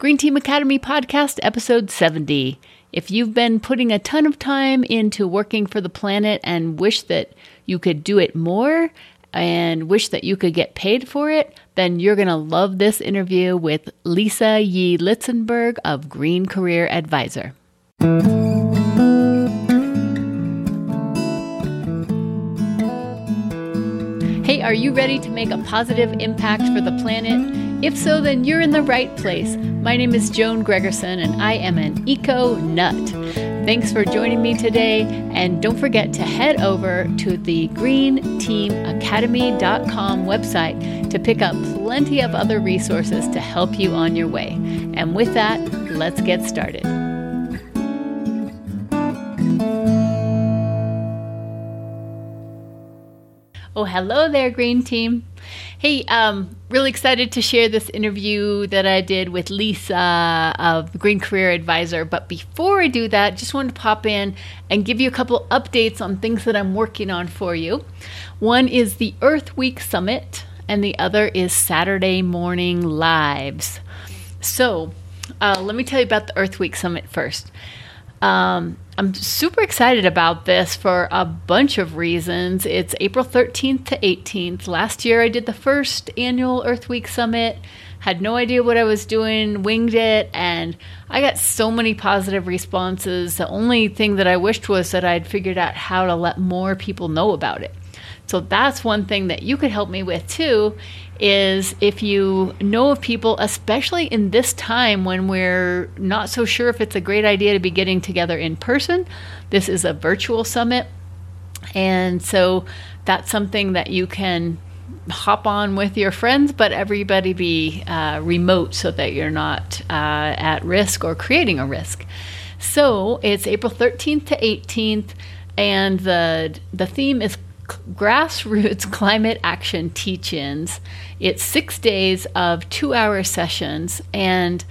Green Team Academy Podcast, episode 70. If you've been putting a ton of time into working for the planet and wish that you could do it more and wish that you could get paid for it, then you're going to love this interview with Lisa Yee Litzenberg of Green Career Advisor. Hey, are you ready to make a positive impact for the planet? If so, then you're in the right place. My name is Joan Gregerson, and I am an eco nut. Thanks for joining me today, and don't forget to head over to the greenteamacademy.com website to pick up plenty of other resources to help you on your way. And with that, let's get started. Oh, hello there, Green Team. Hey, um, really excited to share this interview that I did with Lisa of Green Career Advisor. But before I do that, just wanted to pop in and give you a couple updates on things that I'm working on for you. One is the Earth Week Summit, and the other is Saturday Morning Lives. So, uh, let me tell you about the Earth Week Summit first. Um, I'm super excited about this for a bunch of reasons. It's April 13th to 18th. Last year I did the first annual Earth Week Summit, had no idea what I was doing, winged it, and I got so many positive responses. The only thing that I wished was that I'd figured out how to let more people know about it. So that's one thing that you could help me with too is if you know of people, especially in this time when we're not so sure if it's a great idea to be getting together in person. This is a virtual summit. And so that's something that you can hop on with your friends, but everybody be uh, remote so that you're not uh, at risk or creating a risk. So it's April 13th to 18th, and the the theme is grassroots climate action teach ins. It's six days of two hour sessions. And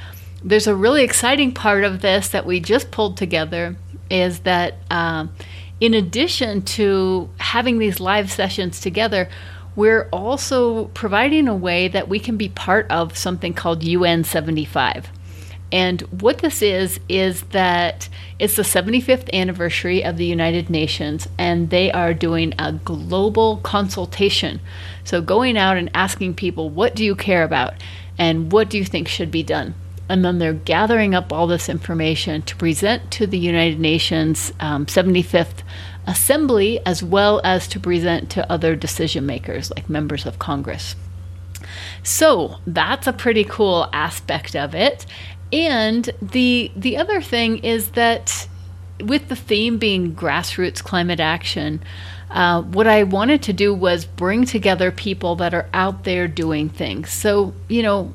there's a really exciting part of this that we just pulled together is that um, in addition to having these live sessions together, we're also providing a way that we can be part of something called UN 75. And what this is, is that it's the 75th anniversary of the United Nations, and they are doing a global consultation. So, going out and asking people, what do you care about? And what do you think should be done? And then they're gathering up all this information to present to the United Nations um, 75th Assembly, as well as to present to other decision makers like members of Congress. So that's a pretty cool aspect of it. And the the other thing is that with the theme being grassroots climate action, uh, what I wanted to do was bring together people that are out there doing things. So you know,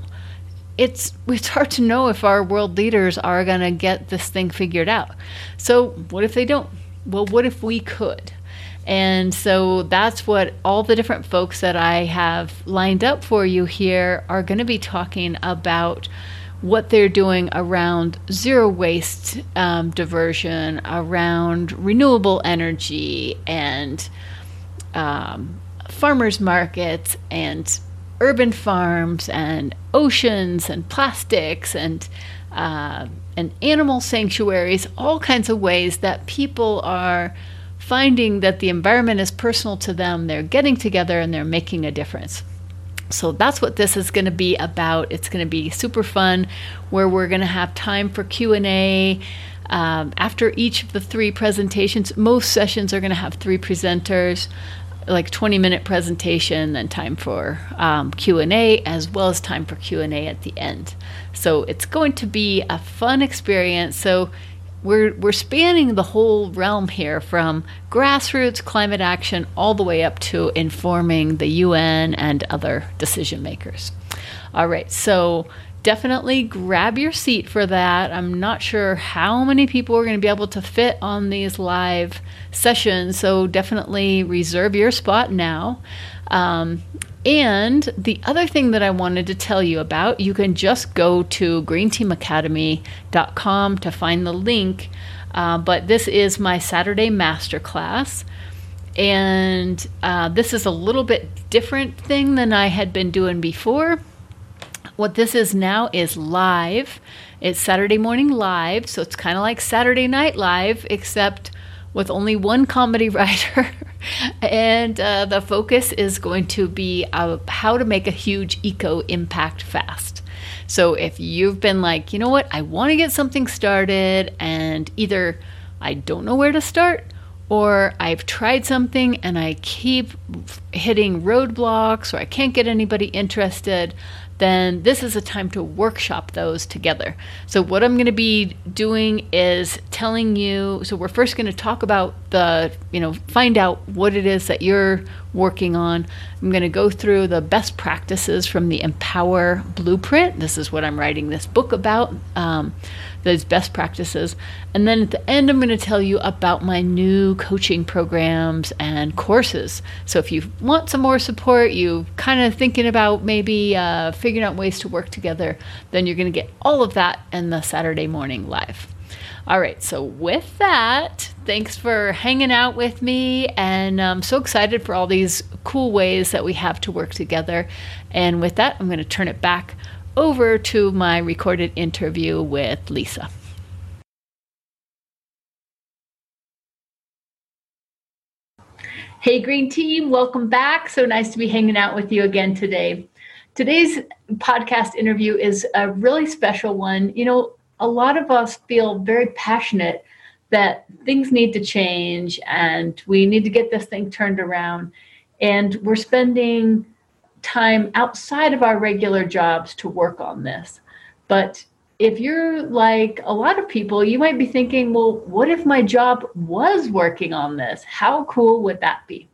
it's it's hard to know if our world leaders are going to get this thing figured out. So what if they don't? Well, what if we could? And so that's what all the different folks that I have lined up for you here are going to be talking about what they're doing around zero waste um, diversion, around renewable energy, and um, farmers markets, and urban farms, and oceans, and plastics, and uh, and animal sanctuaries, all kinds of ways that people are finding that the environment is personal to them. They're getting together and they're making a difference. So that's what this is going to be about. It's going to be super fun, where we're going to have time for Q and A. Um, after each of the three presentations, most sessions are going to have three presenters, like 20 minute presentation, then time for um, Q and A, as well as time for Q and A at the end. So it's going to be a fun experience. So we're we're spanning the whole realm here from grassroots climate action all the way up to informing the UN and other decision makers. All right, so definitely grab your seat for that. I'm not sure how many people are going to be able to fit on these live sessions, so definitely reserve your spot now. Um, and the other thing that I wanted to tell you about, you can just go to greenteamacademy.com to find the link. Uh, but this is my Saturday masterclass. And uh, this is a little bit different thing than I had been doing before. What this is now is live. It's Saturday morning live, so it's kind of like Saturday night live, except with only one comedy writer. And uh, the focus is going to be uh, how to make a huge eco impact fast. So if you've been like, you know what, I want to get something started, and either I don't know where to start, or I've tried something and I keep hitting roadblocks, or I can't get anybody interested, then this is a time to workshop those together. So, what I'm going to be doing is telling you. So, we're first going to talk about the, you know, find out what it is that you're working on. I'm going to go through the best practices from the Empower Blueprint. This is what I'm writing this book about. Um, those best practices. And then at the end, I'm going to tell you about my new coaching programs and courses. So if you want some more support, you kind of thinking about maybe uh, figuring out ways to work together, then you're going to get all of that in the Saturday morning live. All right, so with that, thanks for hanging out with me. And I'm so excited for all these cool ways that we have to work together. And with that, I'm going to turn it back over to my recorded interview with Lisa. Hey, Green Team, welcome back. So nice to be hanging out with you again today. Today's podcast interview is a really special one. You know, a lot of us feel very passionate that things need to change and we need to get this thing turned around. And we're spending time outside of our regular jobs to work on this. But if you're like a lot of people, you might be thinking, well, what if my job was working on this? How cool would that be?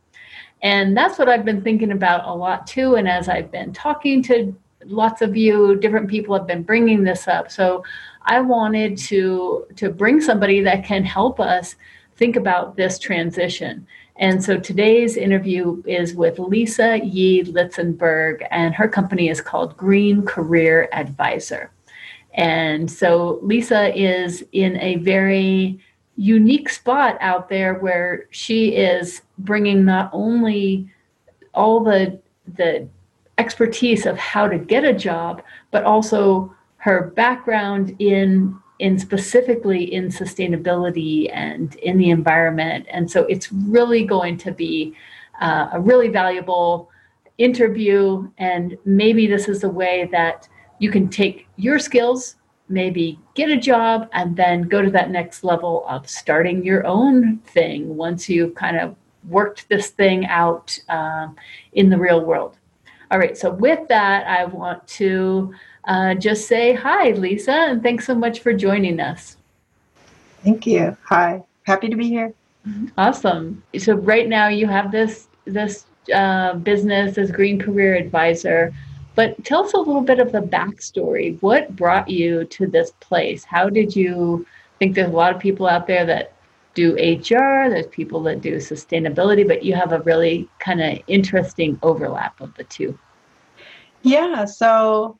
And that's what I've been thinking about a lot too. And as I've been talking to lots of you, different people have been bringing this up. So I wanted to to bring somebody that can help us think about this transition. And so today's interview is with Lisa Yee Litzenberg, and her company is called Green Career Advisor. And so Lisa is in a very unique spot out there where she is bringing not only all the the expertise of how to get a job, but also her background in in specifically in sustainability and in the environment. And so it's really going to be uh, a really valuable interview. And maybe this is a way that you can take your skills, maybe get a job, and then go to that next level of starting your own thing once you've kind of worked this thing out uh, in the real world. All right, so with that, I want to uh, just say hi, Lisa, and thanks so much for joining us. Thank you. Hi, happy to be here. Awesome. So right now you have this this uh, business as Green Career Advisor, but tell us a little bit of the backstory. What brought you to this place? How did you think there's a lot of people out there that do HR, there's people that do sustainability, but you have a really kind of interesting overlap of the two. Yeah, so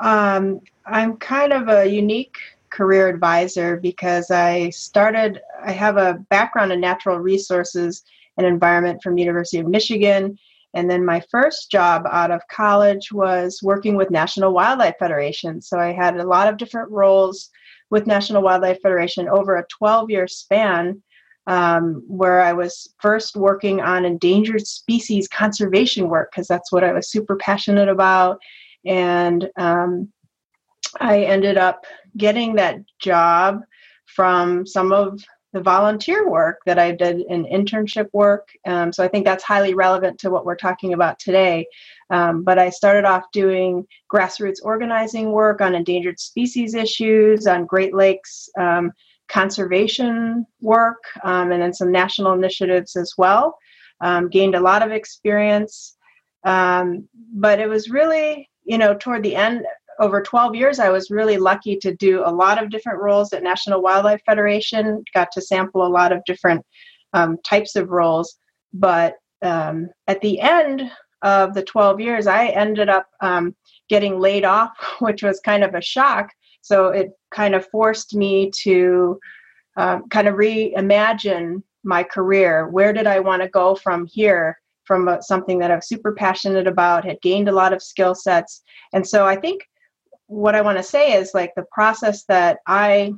um, I'm kind of a unique career advisor because I started, I have a background in natural resources and environment from University of Michigan. And then my first job out of college was working with National Wildlife Federation. So I had a lot of different roles with National Wildlife Federation over a 12 year span. Um, where I was first working on endangered species conservation work because that's what I was super passionate about. And um, I ended up getting that job from some of the volunteer work that I did in internship work. Um, so I think that's highly relevant to what we're talking about today. Um, but I started off doing grassroots organizing work on endangered species issues, on Great Lakes um, conservation work, um, and then some national initiatives as well. Um, gained a lot of experience. Um, but it was really you know, toward the end, over 12 years, I was really lucky to do a lot of different roles at National Wildlife Federation, got to sample a lot of different um, types of roles. But um, at the end of the 12 years, I ended up um, getting laid off, which was kind of a shock. So it kind of forced me to um, kind of reimagine my career. Where did I want to go from here? From something that I was super passionate about, had gained a lot of skill sets. And so I think what I want to say is like the process that I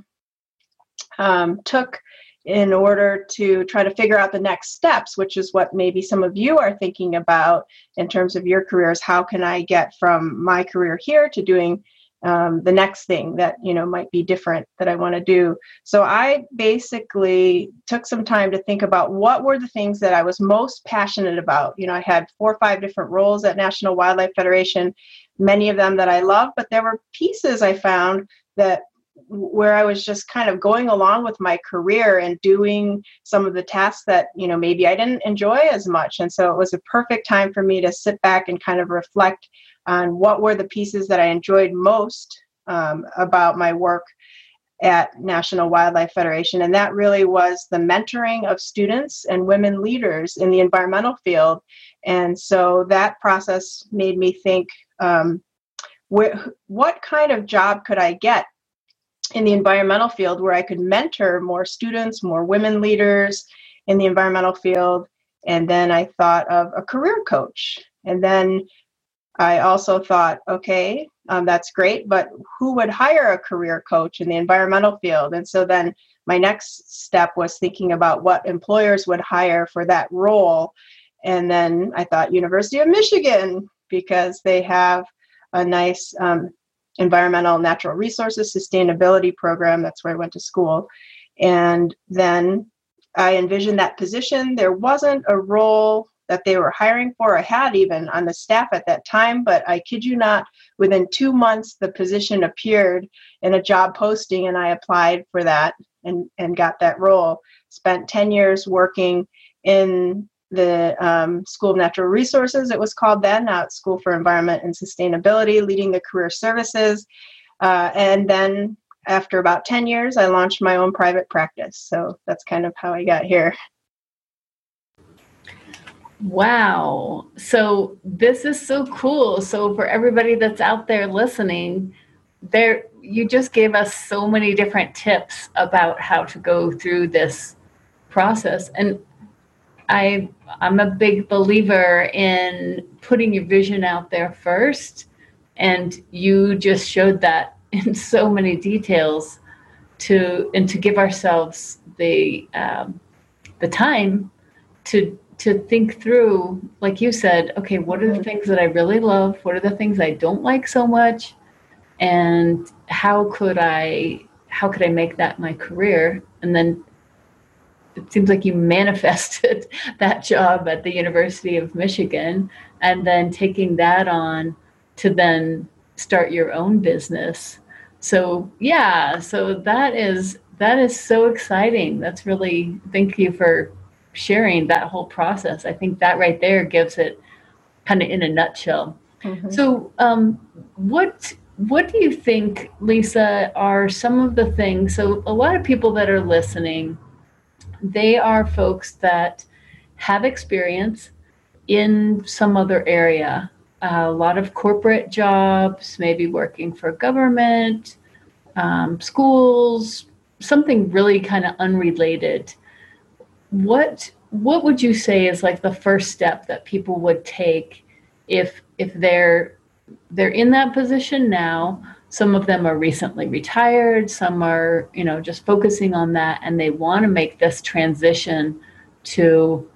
um, took in order to try to figure out the next steps, which is what maybe some of you are thinking about in terms of your careers. How can I get from my career here to doing um, the next thing that you know might be different that I want to do? So I basically took some time to think about what were the things that I was most passionate about. You know, I had four or five different roles at National Wildlife Federation, many of them that I love, but there were pieces I found that where I was just kind of going along with my career and doing some of the tasks that, you know, maybe I didn't enjoy as much. And so it was a perfect time for me to sit back and kind of reflect on what were the pieces that I enjoyed most um, about my work at National Wildlife Federation. And that really was the mentoring of students and women leaders in the environmental field. And so that process made me think um, wh- what kind of job could I get in the environmental field where I could mentor more students, more women leaders in the environmental field. And then I thought of a career coach. And then I also thought, okay, um, that's great, but who would hire a career coach in the environmental field? And so then my next step was thinking about what employers would hire for that role. And then I thought University of Michigan because they have a nice um, environmental natural resources sustainability program. That's where I went to school. And then I envisioned that position. There wasn't a role that they were hiring for. I had even on the staff at that time, but I kid you not, within two months, the position appeared in a job posting, and I applied for that and, and got that role. Spent 10 years working in the um, School of Natural Resources, it was called then, now it's School for Environment and Sustainability, leading the career services. Uh, and then after about 10 years, I launched my own private practice. So that's kind of how I got here. Wow. So this is so cool. So for everybody that's out there listening, there you just gave us so many different tips about how to go through this process. And I I'm a big believer in putting your vision out there first, and you just showed that in so many details to and to give ourselves the um, the time to to think through, like you said, okay, what are the mm-hmm. things that I really love? What are the things I don't like so much? And how could I how could I make that my career? And then it seems like you manifested that job at the University of Michigan and then taking that on to then start your own business. So yeah, so that is that is so exciting. That's really thank you for sharing that whole process. I think that right there gives it kind of in a nutshell. Mm-hmm. So um, what what do you think, Lisa, are some of the things? So a lot of people that are listening they are folks that have experience in some other area. Uh, a lot of corporate jobs, maybe working for government, um, schools, something really kind of unrelated. What what would you say is like the first step that people would take if if they're they're in that position now? Some of them are recently retired some are you know just focusing on that and they want to make this transition to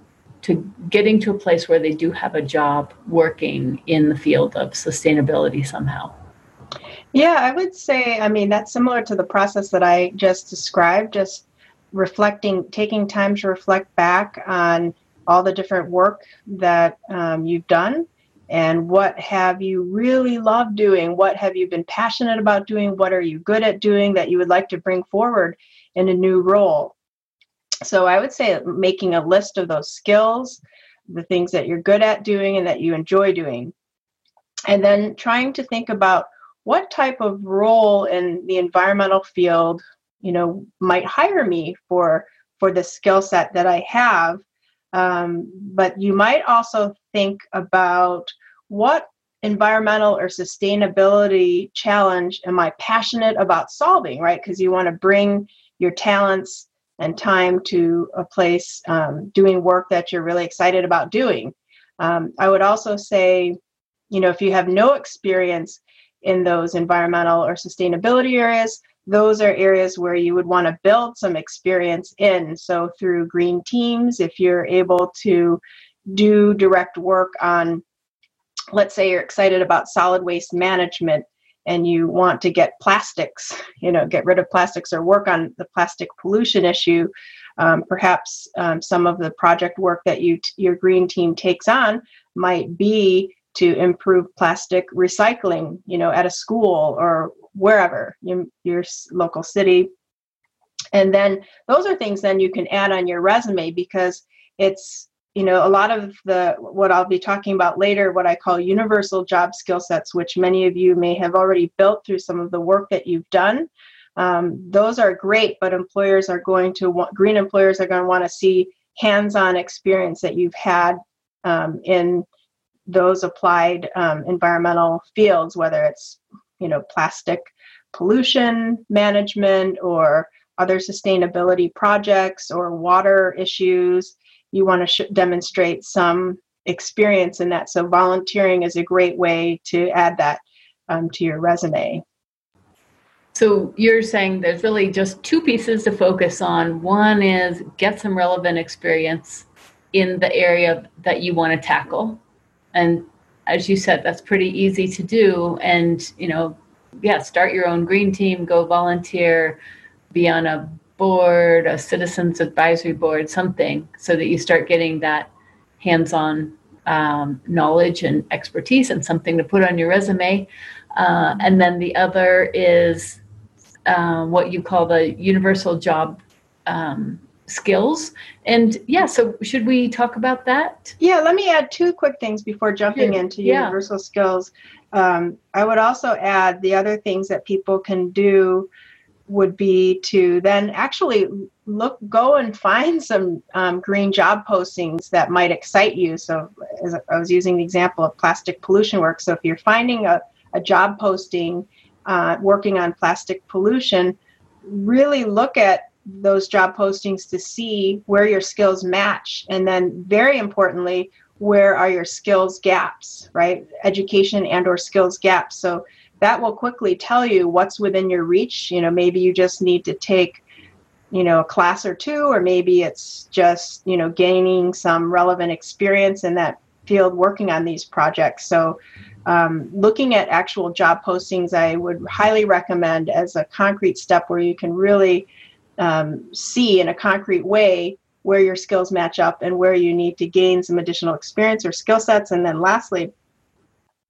to getting to a place where they do have a job working in the field of sustainability somehow. Yeah i would say i mean that's similar to the process that i just described just reflecting taking time to reflect back on all the different work that um, you've done and what have you really loved doing? What have you been passionate about doing? What are you good at doing that you would like to bring forward in a new role? So i would say making a list of those skills the things that you're good at doing and that you enjoy doing. And then trying to think about what type of role in the environmental field you know might hire me for for the skill set that i have um, but you might also think about what environmental or sustainability challenge am I passionate about solving, right? Because you want to bring your talents and time to a place um, doing work that you're really excited about doing. Um, I would also say, you know, if you have no experience in those environmental or sustainability areas, those are areas where you would want to build some experience in. So, through green teams, if you're able to do direct work on, let's say you're excited about solid waste management and you want to get plastics, you know, get rid of plastics or work on the plastic pollution issue, um, perhaps um, some of the project work that you t- your green team takes on might be to improve plastic recycling, you know, at a school or wherever your, your local city. And then those are things then you can add on your resume because it's you know a lot of the what i'll be talking about later what i call universal job skill sets which many of you may have already built through some of the work that you've done um, those are great but employers are going to want green employers are going to want to see hands-on experience that you've had um, in those applied um, environmental fields whether it's you know plastic pollution management or other sustainability projects or water issues you want to sh- demonstrate some experience in that. So volunteering is a great way to add that um, to your resume. So you're saying there's really just two pieces to focus on. One is get some relevant experience in the area that you want to tackle. And as you said, that's pretty easy to do. And, you know, yeah, start your own green team, go volunteer, be on a board, a citizens advisory board, something, so that you start getting that hands-on um, knowledge and expertise and something to put on your resume. Uh, and then the other is uh, what you call the universal job um, skills. And yeah, so should we talk about that? Yeah, let me add two quick things before jumping into yeah. universal skills. Um, I would also add the other things that people can do would be to then actually look go and find some um, green job postings that might excite you so as i was using the example of plastic pollution work so if you're finding a, a job posting uh, working on plastic pollution really look at those job postings to see where your skills match and then very importantly where are your skills gaps right education and or skills gaps so that will quickly tell you what's within your reach. You know, maybe you just need to take, you know, a class or two, or maybe it's just, you know, gaining some relevant experience in that field working on these projects. So, um, looking at actual job postings, I would highly recommend as a concrete step where you can really um, see in a concrete way where your skills match up and where you need to gain some additional experience or skill sets. And then lastly,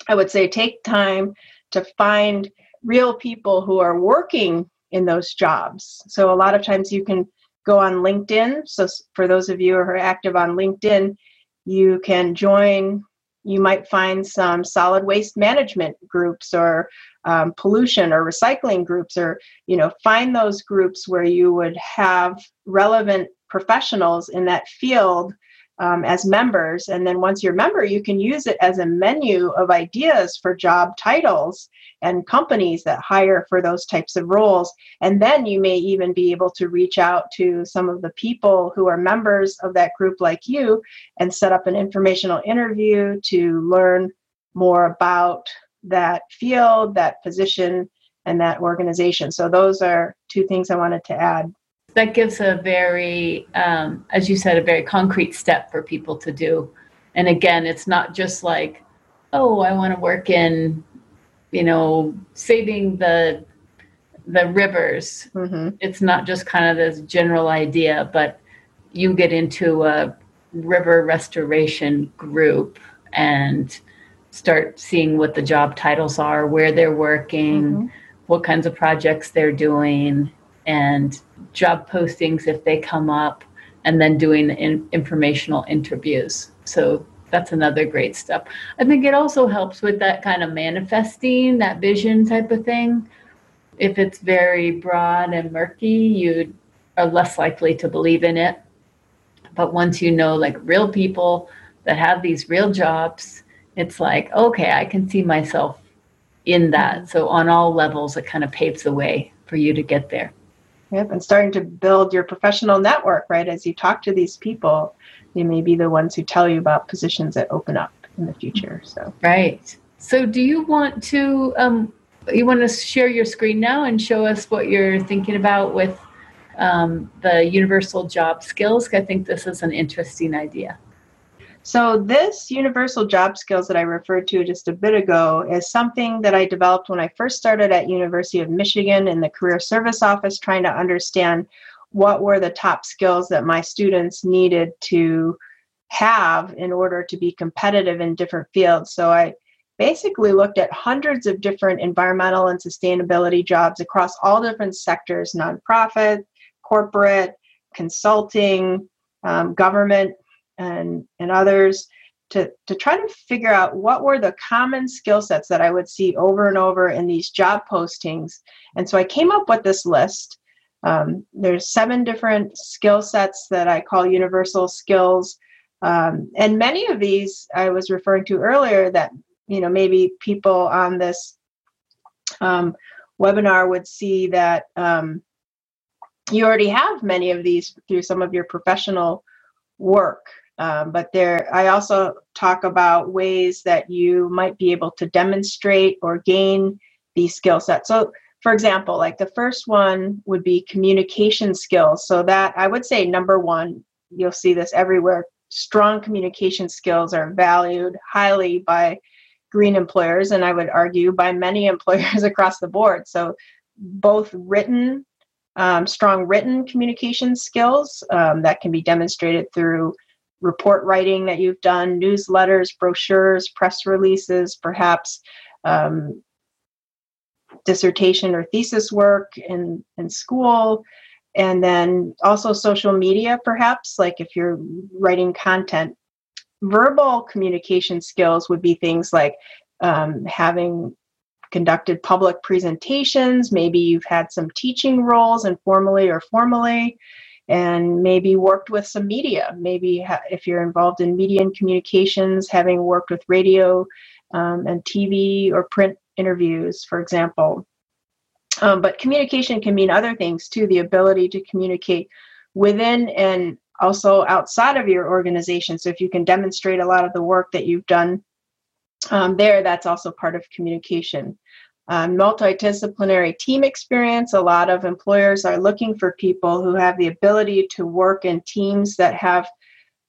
I would say take time to find real people who are working in those jobs. So a lot of times you can go on LinkedIn. So for those of you who are active on LinkedIn, you can join. You might find some solid waste management groups or um, pollution or recycling groups, or you know, find those groups where you would have relevant professionals in that field um, as members. And then once you're a member, you can use it as a menu of ideas for job titles and companies that hire for those types of roles. And then you may even be able to reach out to some of the people who are members of that group, like you, and set up an informational interview to learn more about that field, that position, and that organization. So, those are two things I wanted to add that gives a very, um, as you said, a very concrete step for people to do. And again, it's not just like, oh, I want to work in, you know, saving the the rivers. Mm-hmm. It's not just kind of this general idea, but you get into a river restoration group and start seeing what the job titles are, where they're working, mm-hmm. what kinds of projects they're doing, and job postings if they come up, and then doing in, informational interviews. So that's another great step. I think it also helps with that kind of manifesting, that vision type of thing. If it's very broad and murky, you are less likely to believe in it. But once you know, like real people that have these real jobs, it's like, okay, I can see myself in that. So, on all levels, it kind of paves the way for you to get there. Yep, and starting to build your professional network, right? As you talk to these people, they may be the ones who tell you about positions that open up in the future. So right. So, do you want to um, you want to share your screen now and show us what you're thinking about with um, the universal job skills? I think this is an interesting idea. So, this universal job skills that I referred to just a bit ago is something that I developed when I first started at University of Michigan in the Career Service Office, trying to understand what were the top skills that my students needed to have in order to be competitive in different fields. So, I basically looked at hundreds of different environmental and sustainability jobs across all different sectors nonprofit, corporate, consulting, um, government and and others to to try to figure out what were the common skill sets that I would see over and over in these job postings. And so I came up with this list. Um, there's seven different skill sets that I call universal skills. Um, and many of these I was referring to earlier that you know maybe people on this um, webinar would see that um, you already have many of these through some of your professional work um, but there, I also talk about ways that you might be able to demonstrate or gain these skill sets. So, for example, like the first one would be communication skills. So that I would say number one, you'll see this everywhere. Strong communication skills are valued highly by green employers, and I would argue by many employers across the board. So, both written, um, strong written communication skills um, that can be demonstrated through report writing that you've done, newsletters, brochures, press releases, perhaps um, dissertation or thesis work in, in school, and then also social media, perhaps, like if you're writing content. Verbal communication skills would be things like um, having conducted public presentations, maybe you've had some teaching roles informally or formally and maybe worked with some media. Maybe ha- if you're involved in media and communications, having worked with radio um, and TV or print interviews, for example. Um, but communication can mean other things too the ability to communicate within and also outside of your organization. So if you can demonstrate a lot of the work that you've done um, there, that's also part of communication um, multidisciplinary team experience. A lot of employers are looking for people who have the ability to work in teams that have,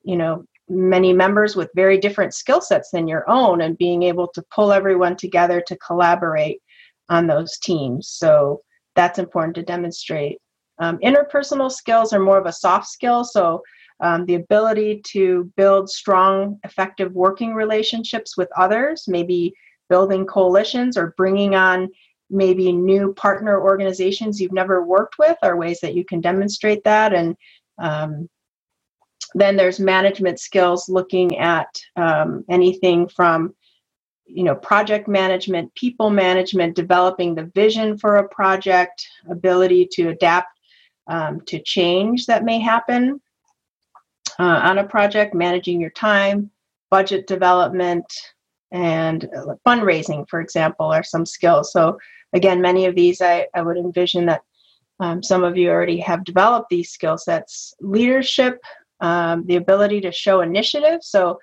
you know, many members with very different skill sets than your own and being able to pull everyone together to collaborate on those teams. So that's important to demonstrate. Um, interpersonal skills are more of a soft skill. So um, the ability to build strong, effective working relationships with others, maybe building coalitions or bringing on maybe new partner organizations you've never worked with are ways that you can demonstrate that. And um, then there's management skills looking at um, anything from you know project management people management developing the vision for a project ability to adapt um, to change that may happen uh, on a project managing your time budget development and fundraising, for example, are some skills. So, again, many of these I, I would envision that um, some of you already have developed these skill sets. Leadership, um, the ability to show initiative. So,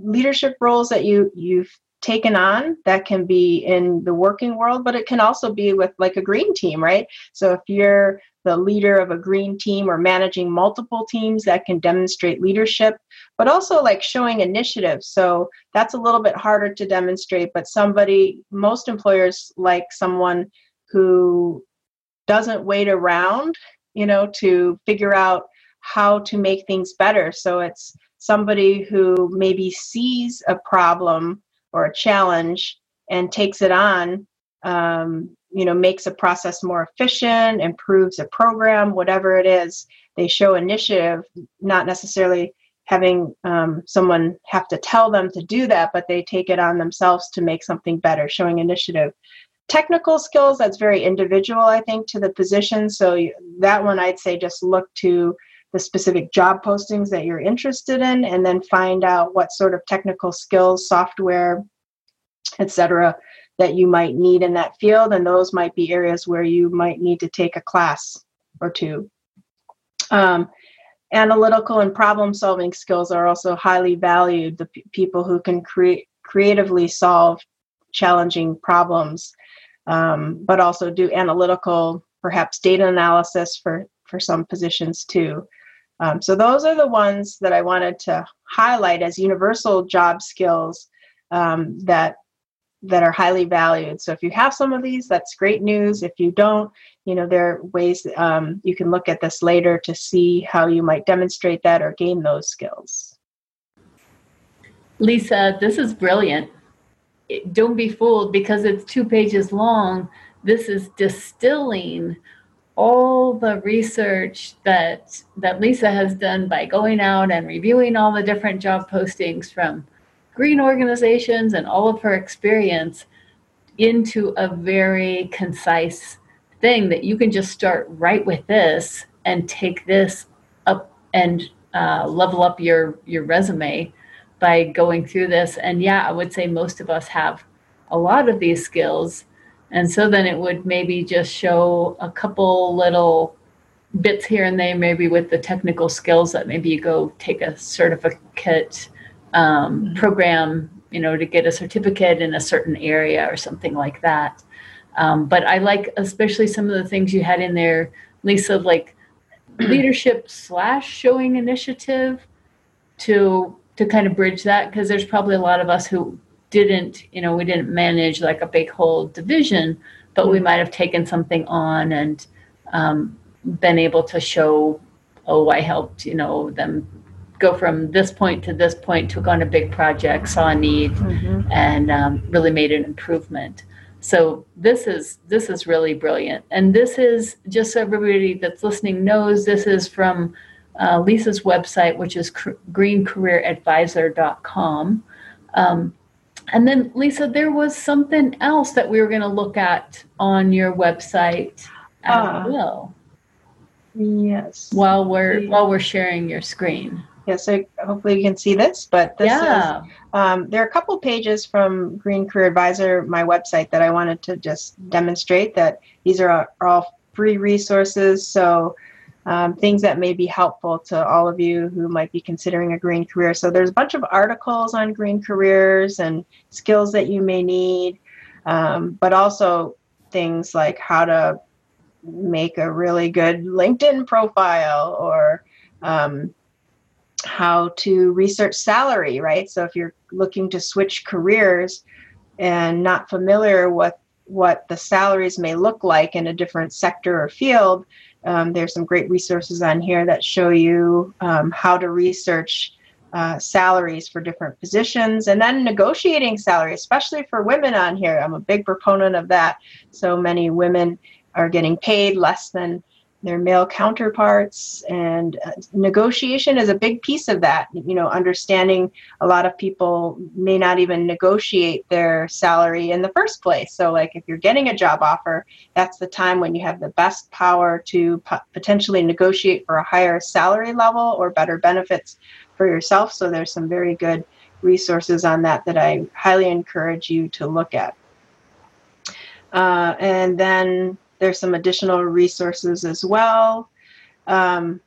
leadership roles that you you've taken on that can be in the working world but it can also be with like a green team right? So if you're the leader of a green team or managing multiple teams that can demonstrate leadership but also like showing initiative. So that's a little bit harder to demonstrate but somebody most employers like someone who doesn't wait around you know to figure out how to make things better. So it's somebody who maybe sees a problem or a challenge and takes it on um, you know makes a process more efficient improves a program whatever it is they show initiative not necessarily having um, someone have to tell them to do that but they take it on themselves to make something better showing initiative. Technical skills that's very individual i think to the position so that one i'd say just look to the specific job postings that you're interested in and then find out what sort of technical skills software etc that you might need in that field and those might be areas where you might need to take a class or two um, analytical and problem solving skills are also highly valued the p- people who can create creatively solve challenging problems um, but also do analytical, perhaps data analysis for, for some positions too. Um, so those are the ones that I wanted to highlight as universal job skills um, that that are highly valued. So if you have some of these, that's great news. If you don't, you know there are ways um, you can look at this later to see how you might demonstrate that or gain those skills. Lisa, this is brilliant. Don't be fooled because it's two pages long. This is distilling all the research that that Lisa has done by going out and reviewing all the different job postings from green organizations and all of her experience into a very concise thing that you can just start right with this and take this up and uh, level up your your resume by going through this. And yeah i would say most of us have a lot of these skills and so then it would maybe just show a couple little bits here and there, maybe with the technical skills that maybe you go take a certificate um, mm-hmm. program, you know, to get a certificate in a certain area or something like that. Um, but I like especially some of the things you had in there, Lisa, like leadership slash showing initiative to to kind of bridge that because there's probably a lot of us who didn't, you know, we didn't manage like a big whole division, but we mm-hmm. might have taken something on and um, been able to show, oh, I helped, you know, them go from this point to this point, took on a big project, saw a need, mm-hmm. and um, really made an improvement. So this is this is really brilliant, and this is just so everybody that's listening knows this is from uh, Lisa's website, which is cr- greencareeradvisor.com. Um, and then, Lisa, there was something else that we were going to look at on your website as uh, well. Yes. While we're while we're sharing your screen. Yes, so hopefully you can see this, but this yeah. is um, there are a couple pages from Green Career Advisor, my website, that I wanted to just demonstrate that these are, are all free resources. So um, things that may be helpful to all of you who might be considering a green career. So there's a bunch of articles on green careers and skills that you may need, um, but also things like how to make a really good LinkedIn profile or um, how to research salary, right? So if you're looking to switch careers and not familiar with what the salaries may look like in a different sector or field, um, there's some great resources on here that show you um, how to research uh, salaries for different positions and then negotiating salary, especially for women on here. I'm a big proponent of that. So many women are getting paid less than their male counterparts and uh, negotiation is a big piece of that. You know understanding a lot of people may not even negotiate their salary in the first place. So like if you're getting a job offer that's the time when you have the best power to potentially negotiate for a higher salary level or better benefits for yourself. So there's some very good resources on that that i highly encourage you to look at. Uh, and then there's some additional resources as well. Um,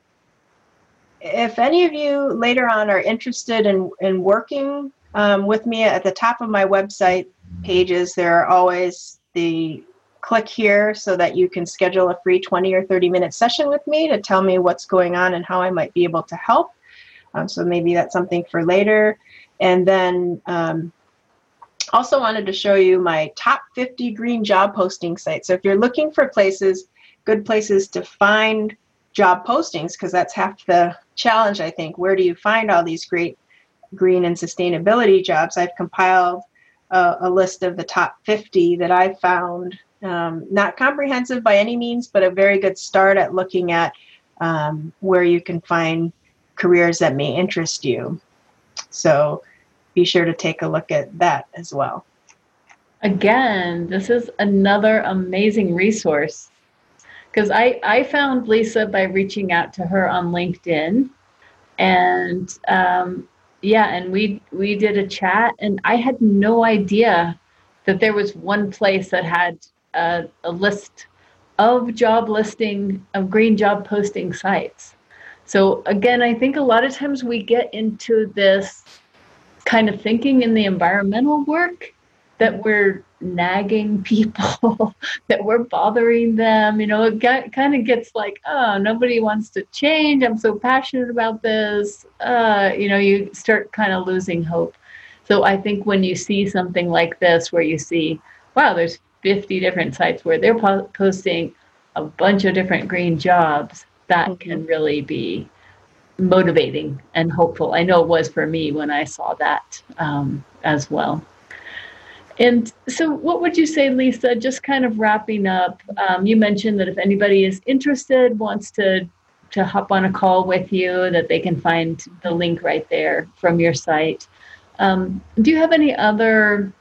if any of you later on are interested in, in working um, with me at the top of my website pages, there are always the click here so that you can schedule a free 20 or 30 minute session with me to tell me what's going on and how I might be able to help. Um, so maybe that's something for later. And then um, also wanted to show you my top 50 green job posting sites. So if you're looking for places, good places to find job postings, because that's half the challenge, I think. Where do you find all these great green and sustainability jobs? I've compiled a, a list of the top 50 that I've found. Um, not comprehensive by any means, but a very good start at looking at um, where you can find careers that may interest you. So be sure to take a look at that as well. Again, this is another amazing resource because I, I found Lisa by reaching out to her on LinkedIn. And um, yeah, and we we did a chat, and I had no idea that there was one place that had a, a list of job listing of green job posting sites. So again, I think a lot of times we get into this kind of thinking in the environmental work that we're nagging people, that we're bothering them. You know, it got, kind of gets like, oh, nobody wants to change. I'm so passionate about this. Uh, you know, you start kind of losing hope. So I think when you see something like this, where you see, wow, there's 50 different sites where they're po- posting a bunch of different green jobs, that mm-hmm. can really be motivating and hopeful. I know it was for me when I saw that um, as well. And so, what would you say, Lisa? Just kind of wrapping up, um, you mentioned that if anybody is interested, wants to to hop on a call with you, that they can find the link right there from your site. Um, do you have any other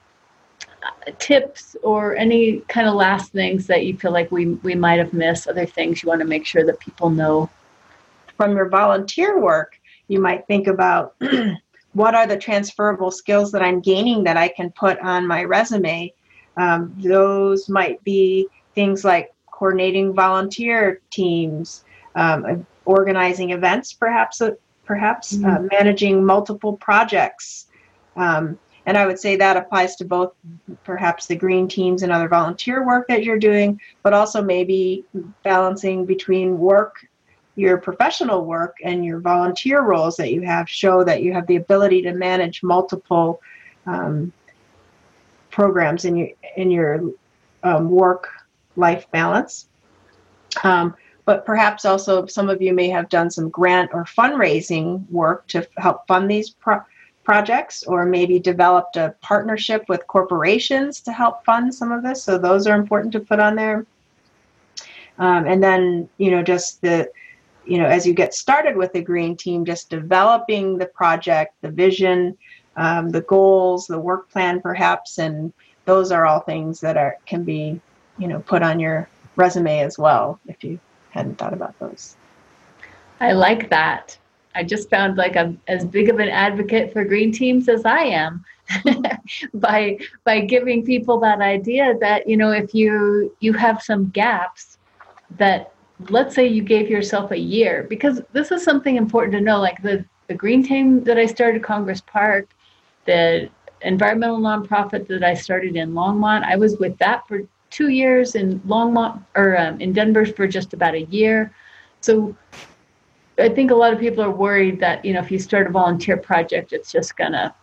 uh, tips or any kind of last things that you feel like we we might have missed? Other things you want to make sure that people know from your volunteer work? You might think about what are the transferable skills that I'm gaining that I can put on my resume? Um, those might be things like coordinating volunteer teams, um, organizing events, perhaps, uh, perhaps uh, mm-hmm. uh, managing multiple projects. Um, and I would say that applies to both perhaps the green teams and other volunteer work that you're doing, but also maybe balancing between work your professional work and your volunteer roles that you have show that you have the ability to manage multiple um, programs in your in your um, work life balance. Um, but perhaps also some of you may have done some grant or fundraising work to help fund these pro- projects, or maybe developed a partnership with corporations to help fund some of this. So those are important to put on there. Um, and then you know just the you know, as you get started with the green team, just developing the project, the vision, um, the goals, the work plan, perhaps, and those are all things that are can be, you know, put on your resume as well if you hadn't thought about those. I like that. I just found like I'm as big of an advocate for green teams as I am by by giving people that idea that you know if you you have some gaps that let's say you gave yourself a year because this is something important to know like the the green team that i started congress park the environmental nonprofit that i started in longmont i was with that for two years in longmont or um, in denver for just about a year. So i think a lot of people are worried that you know if you start a volunteer project it's just gonna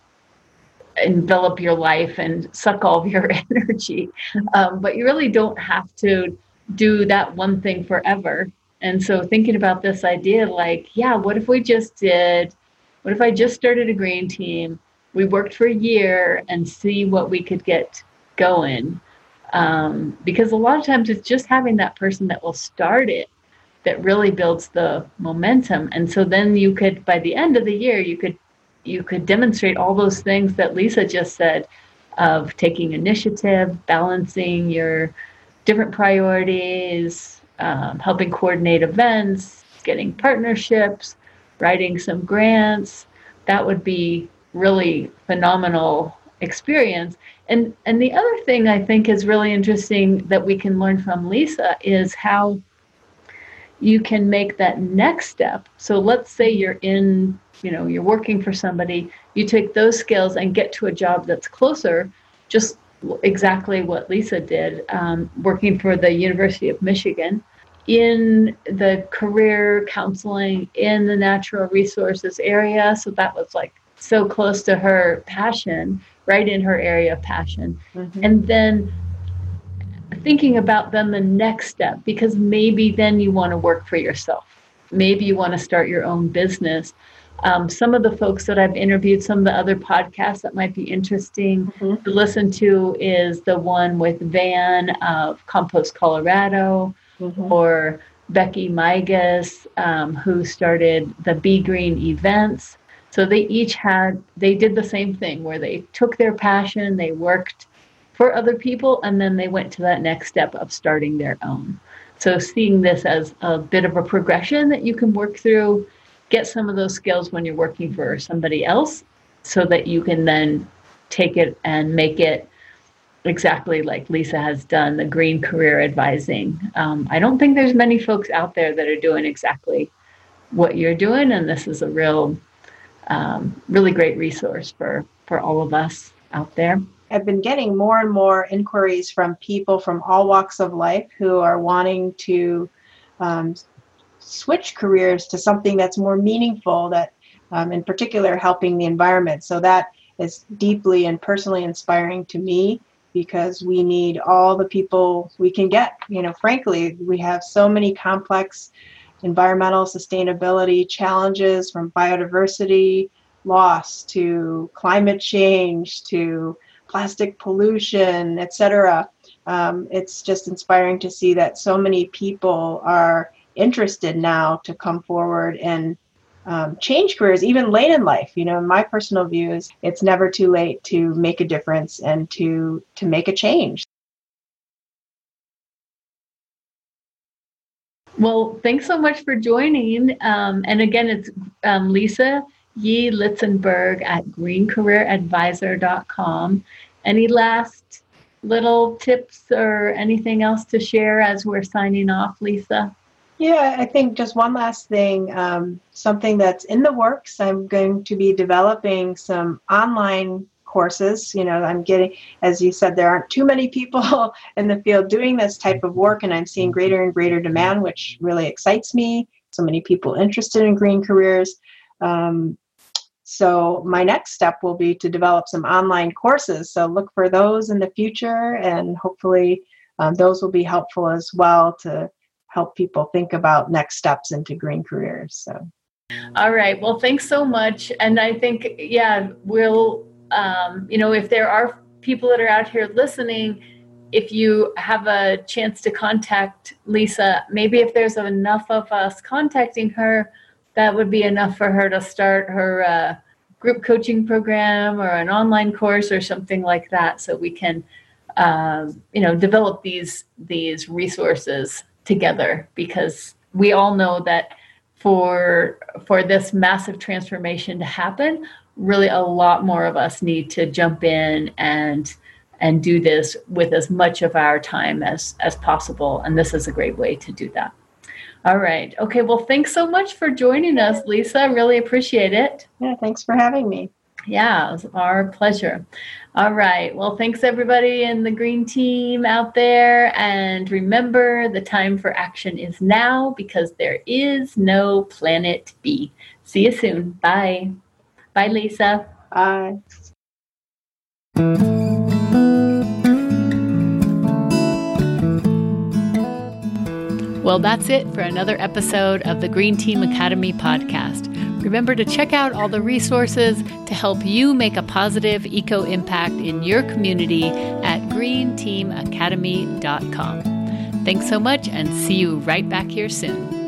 envelop your life and suck all of your energy. Um, but you really don't have to do that one thing forever. And so thinking about this idea like, yeah, what if we just did, what if I just started a green team? We worked for a year and see what we could get going. Um, because a lot of times it's just having that person that will start it that really builds the momentum. And so then you could, by the end of the year, you could you could demonstrate all those things that Lisa just said of taking initiative, balancing your different priorities, um, helping coordinate events, getting partnerships, writing some grants. That would be really phenomenal experience. And and the other thing I think is really interesting that we can learn from Lisa is how you can make that next step. So let's say you're in, you know, you're working for somebody, you take those skills and get to a job that's closer, just exactly what Lisa did, um, working for the University of Michigan in the career counseling in the natural resources area. So that was like so close to her passion, right in her area of passion. Mm-hmm. And then thinking about then the next step, because maybe then you want to work for yourself. Maybe you want to start your own business. Um, some of the folks that I've interviewed, some of the other podcasts that might be interesting mm-hmm. to listen to is the one with Van of Compost Colorado mm-hmm. or Becky Migas, um, who started the Be Green events. So they each had, they did the same thing where they took their passion, they worked for other people, and then they went to that next step of starting their own. So seeing this as a bit of a progression that you can work through get some of those skills when you're working for somebody else so that you can then take it and make it exactly like Lisa has done the green career advising. Um, I don't think there's many folks out there that are doing exactly what you're doing, and this is a real, um, really great resource for for all of us out there. I've been getting more and more inquiries from people from all walks of life who are wanting to um, switch careers to something that's more meaningful, that um, in particular helping the environment. So that is deeply and personally inspiring to me because we need all the people we can get. You know, frankly, we have so many complex environmental sustainability challenges from biodiversity loss to climate change to plastic pollution, etc. Um, it's just inspiring to see that so many people are interested now to come forward and um, change careers even late in life you know my personal view is it's never too late to make a difference and to to make a change well thanks so much for joining um, and again it's um, lisa Yee Litzenberg at greencareeradvisor.com. Any last little tips or anything else to share as we're signing off, Lisa? Yeah, I think just one last thing, um, something that's in the works. I'm going to be developing some online courses. You know, I'm getting, as you said, there aren't too many people in the field doing this type of work, and I'm seeing greater and greater demand, which really excites me. So many people interested in green careers. Um, so my next step will be to develop some online courses. So look for those in the future, and hopefully um, those will be helpful as well to help people think about next steps into green careers. So. All right. Well, thanks so much. And I think, yeah, we'll, um, you know, if there are people that are out here listening, if you have a chance to contact Lisa, maybe if there's enough of us contacting her, that would be enough for her to start her uh, group coaching program or an online course or something like that so we can um, you know develop these these resources together because we all know that for for this massive transformation to happen really a lot more of us need to jump in and and do this with as much of our time as as possible and this is a great way to do that all right. Okay. Well, thanks so much for joining us, Lisa. Really appreciate it. Yeah. Thanks for having me. Yeah, it was our pleasure. All right. Well, thanks everybody in the green team out there. And remember, the time for action is now because there is no planet B. See you soon. Bye. Bye, Lisa. Bye. Well, that's it for another episode of the Green Team Academy podcast. Remember to check out all the resources to help you make a positive eco impact in your community at greenteamacademy.com. Thanks so much and see you right back here soon.